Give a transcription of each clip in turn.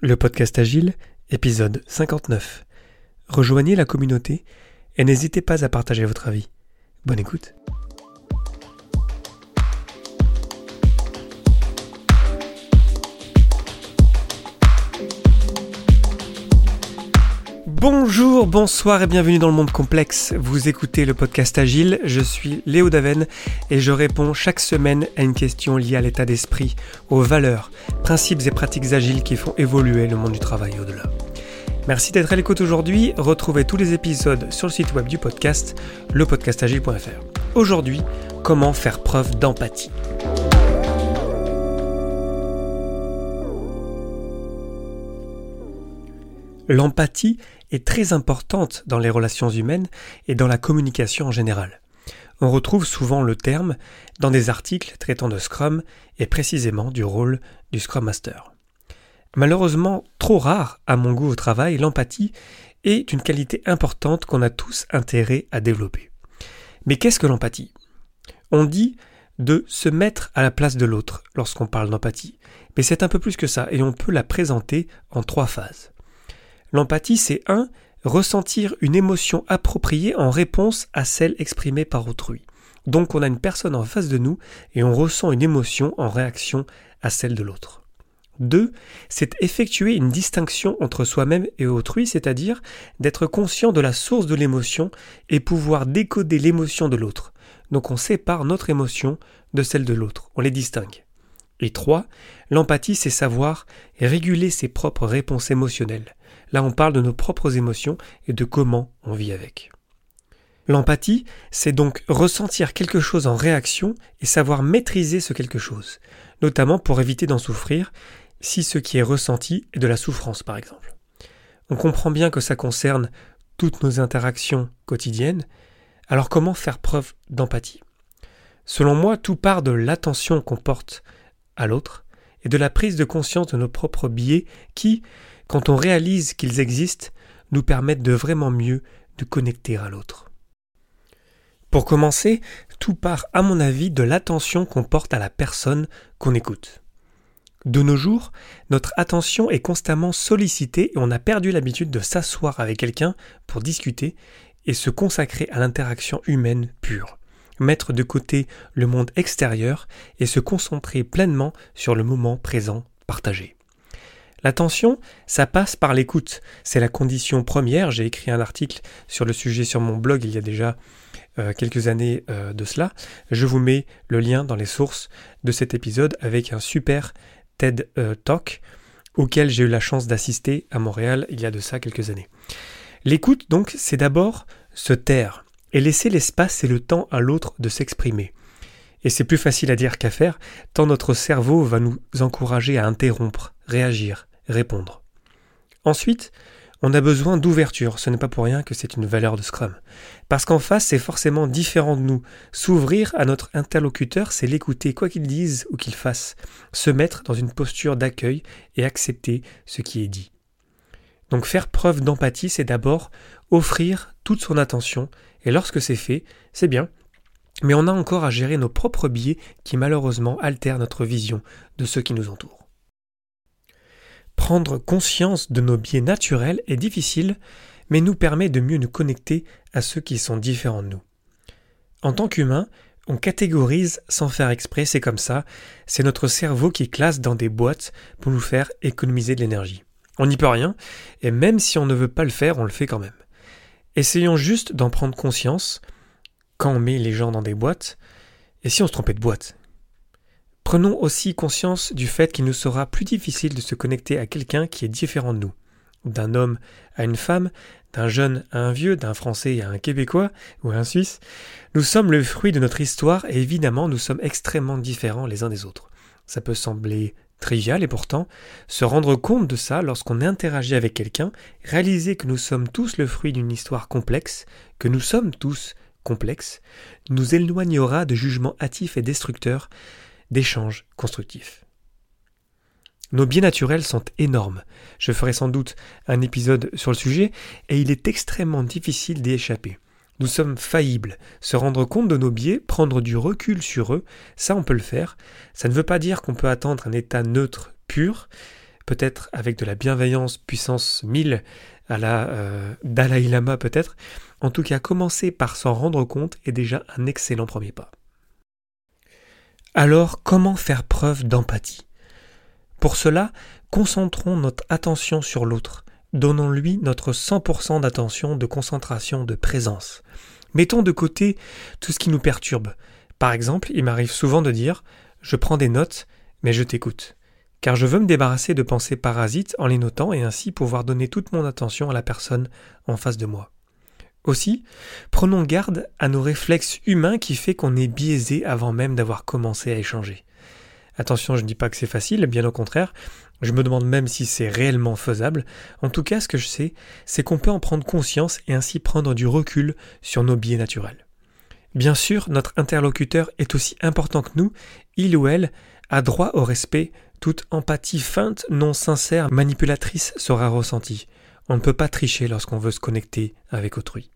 Le podcast Agile, épisode 59. Rejoignez la communauté et n'hésitez pas à partager votre avis. Bonne écoute. Bonjour, bonsoir et bienvenue dans le monde complexe. Vous écoutez le podcast Agile, je suis Léo Daven et je réponds chaque semaine à une question liée à l'état d'esprit, aux valeurs, principes et pratiques agiles qui font évoluer le monde du travail au-delà. Merci d'être à l'écoute aujourd'hui. Retrouvez tous les épisodes sur le site web du podcast, lepodcastagile.fr. Aujourd'hui, comment faire preuve d'empathie? L'empathie est très importante dans les relations humaines et dans la communication en général. On retrouve souvent le terme dans des articles traitant de Scrum et précisément du rôle du Scrum Master. Malheureusement trop rare à mon goût au travail, l'empathie est une qualité importante qu'on a tous intérêt à développer. Mais qu'est-ce que l'empathie? On dit de se mettre à la place de l'autre lorsqu'on parle d'empathie, mais c'est un peu plus que ça et on peut la présenter en trois phases. L'empathie, c'est 1. Ressentir une émotion appropriée en réponse à celle exprimée par autrui. Donc on a une personne en face de nous et on ressent une émotion en réaction à celle de l'autre. 2. C'est effectuer une distinction entre soi-même et autrui, c'est-à-dire d'être conscient de la source de l'émotion et pouvoir décoder l'émotion de l'autre. Donc on sépare notre émotion de celle de l'autre, on les distingue. Et 3. L'empathie, c'est savoir réguler ses propres réponses émotionnelles. Là, on parle de nos propres émotions et de comment on vit avec. L'empathie, c'est donc ressentir quelque chose en réaction et savoir maîtriser ce quelque chose, notamment pour éviter d'en souffrir, si ce qui est ressenti est de la souffrance par exemple. On comprend bien que ça concerne toutes nos interactions quotidiennes, alors comment faire preuve d'empathie? Selon moi, tout part de l'attention qu'on porte à l'autre et de la prise de conscience de nos propres biais qui, quand on réalise qu'ils existent, nous permettent de vraiment mieux de connecter à l'autre. Pour commencer, tout part à mon avis de l'attention qu'on porte à la personne qu'on écoute. De nos jours, notre attention est constamment sollicitée et on a perdu l'habitude de s'asseoir avec quelqu'un pour discuter et se consacrer à l'interaction humaine pure, mettre de côté le monde extérieur et se concentrer pleinement sur le moment présent partagé. L'attention, ça passe par l'écoute. C'est la condition première. J'ai écrit un article sur le sujet sur mon blog il y a déjà euh, quelques années euh, de cela. Je vous mets le lien dans les sources de cet épisode avec un super TED euh, Talk auquel j'ai eu la chance d'assister à Montréal il y a de ça quelques années. L'écoute, donc, c'est d'abord se taire et laisser l'espace et le temps à l'autre de s'exprimer. Et c'est plus facile à dire qu'à faire, tant notre cerveau va nous encourager à interrompre, réagir, répondre. Ensuite, on a besoin d'ouverture, ce n'est pas pour rien que c'est une valeur de Scrum. Parce qu'en face, c'est forcément différent de nous. S'ouvrir à notre interlocuteur, c'est l'écouter quoi qu'il dise ou qu'il fasse, se mettre dans une posture d'accueil et accepter ce qui est dit. Donc faire preuve d'empathie, c'est d'abord offrir toute son attention, et lorsque c'est fait, c'est bien, mais on a encore à gérer nos propres biais qui malheureusement altèrent notre vision de ce qui nous entoure. Prendre conscience de nos biais naturels est difficile, mais nous permet de mieux nous connecter à ceux qui sont différents de nous. En tant qu'humain, on catégorise sans faire exprès, c'est comme ça, c'est notre cerveau qui classe dans des boîtes pour nous faire économiser de l'énergie. On n'y peut rien, et même si on ne veut pas le faire, on le fait quand même. Essayons juste d'en prendre conscience quand on met les gens dans des boîtes, et si on se trompait de boîte? Prenons aussi conscience du fait qu'il nous sera plus difficile de se connecter à quelqu'un qui est différent de nous. D'un homme à une femme, d'un jeune à un vieux, d'un Français à un Québécois ou à un Suisse. Nous sommes le fruit de notre histoire et évidemment nous sommes extrêmement différents les uns des autres. Ça peut sembler trivial et pourtant, se rendre compte de ça lorsqu'on interagit avec quelqu'un, réaliser que nous sommes tous le fruit d'une histoire complexe, que nous sommes tous complexes, nous éloignera de jugements hâtifs et destructeurs d'échanges constructifs. Nos biens naturels sont énormes. Je ferai sans doute un épisode sur le sujet, et il est extrêmement difficile d'y échapper. Nous sommes faillibles. Se rendre compte de nos biais, prendre du recul sur eux, ça on peut le faire. Ça ne veut pas dire qu'on peut attendre un état neutre, pur, peut-être avec de la bienveillance puissance 1000 à la euh, Dalai Lama peut-être. En tout cas, commencer par s'en rendre compte est déjà un excellent premier pas. Alors, comment faire preuve d'empathie? Pour cela, concentrons notre attention sur l'autre, donnons-lui notre 100% d'attention, de concentration, de présence. Mettons de côté tout ce qui nous perturbe. Par exemple, il m'arrive souvent de dire Je prends des notes, mais je t'écoute. Car je veux me débarrasser de pensées parasites en les notant et ainsi pouvoir donner toute mon attention à la personne en face de moi. Aussi, prenons garde à nos réflexes humains qui fait qu'on est biaisé avant même d'avoir commencé à échanger. Attention, je ne dis pas que c'est facile, bien au contraire, je me demande même si c'est réellement faisable. En tout cas, ce que je sais, c'est qu'on peut en prendre conscience et ainsi prendre du recul sur nos biais naturels. Bien sûr, notre interlocuteur est aussi important que nous, il ou elle a droit au respect, toute empathie feinte, non sincère, manipulatrice sera ressentie. On ne peut pas tricher lorsqu'on veut se connecter avec autrui.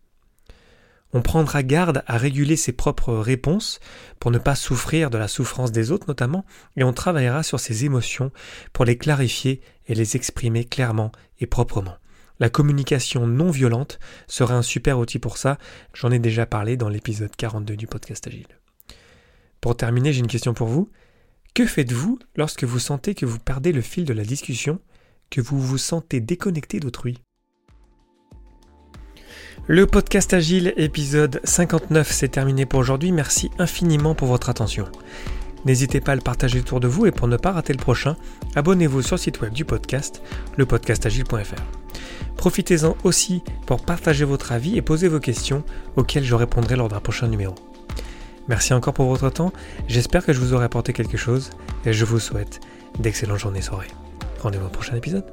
On prendra garde à réguler ses propres réponses pour ne pas souffrir de la souffrance des autres notamment, et on travaillera sur ses émotions pour les clarifier et les exprimer clairement et proprement. La communication non violente sera un super outil pour ça, j'en ai déjà parlé dans l'épisode 42 du podcast Agile. Pour terminer, j'ai une question pour vous. Que faites-vous lorsque vous sentez que vous perdez le fil de la discussion, que vous vous sentez déconnecté d'autrui le podcast Agile épisode 59 c'est terminé pour aujourd'hui. Merci infiniment pour votre attention. N'hésitez pas à le partager autour de vous et pour ne pas rater le prochain, abonnez-vous sur le site web du podcast, lepodcastagile.fr. Profitez-en aussi pour partager votre avis et poser vos questions auxquelles je répondrai lors d'un prochain numéro. Merci encore pour votre temps, j'espère que je vous aurai apporté quelque chose et je vous souhaite d'excellentes journées soirées. Rendez-vous au prochain épisode.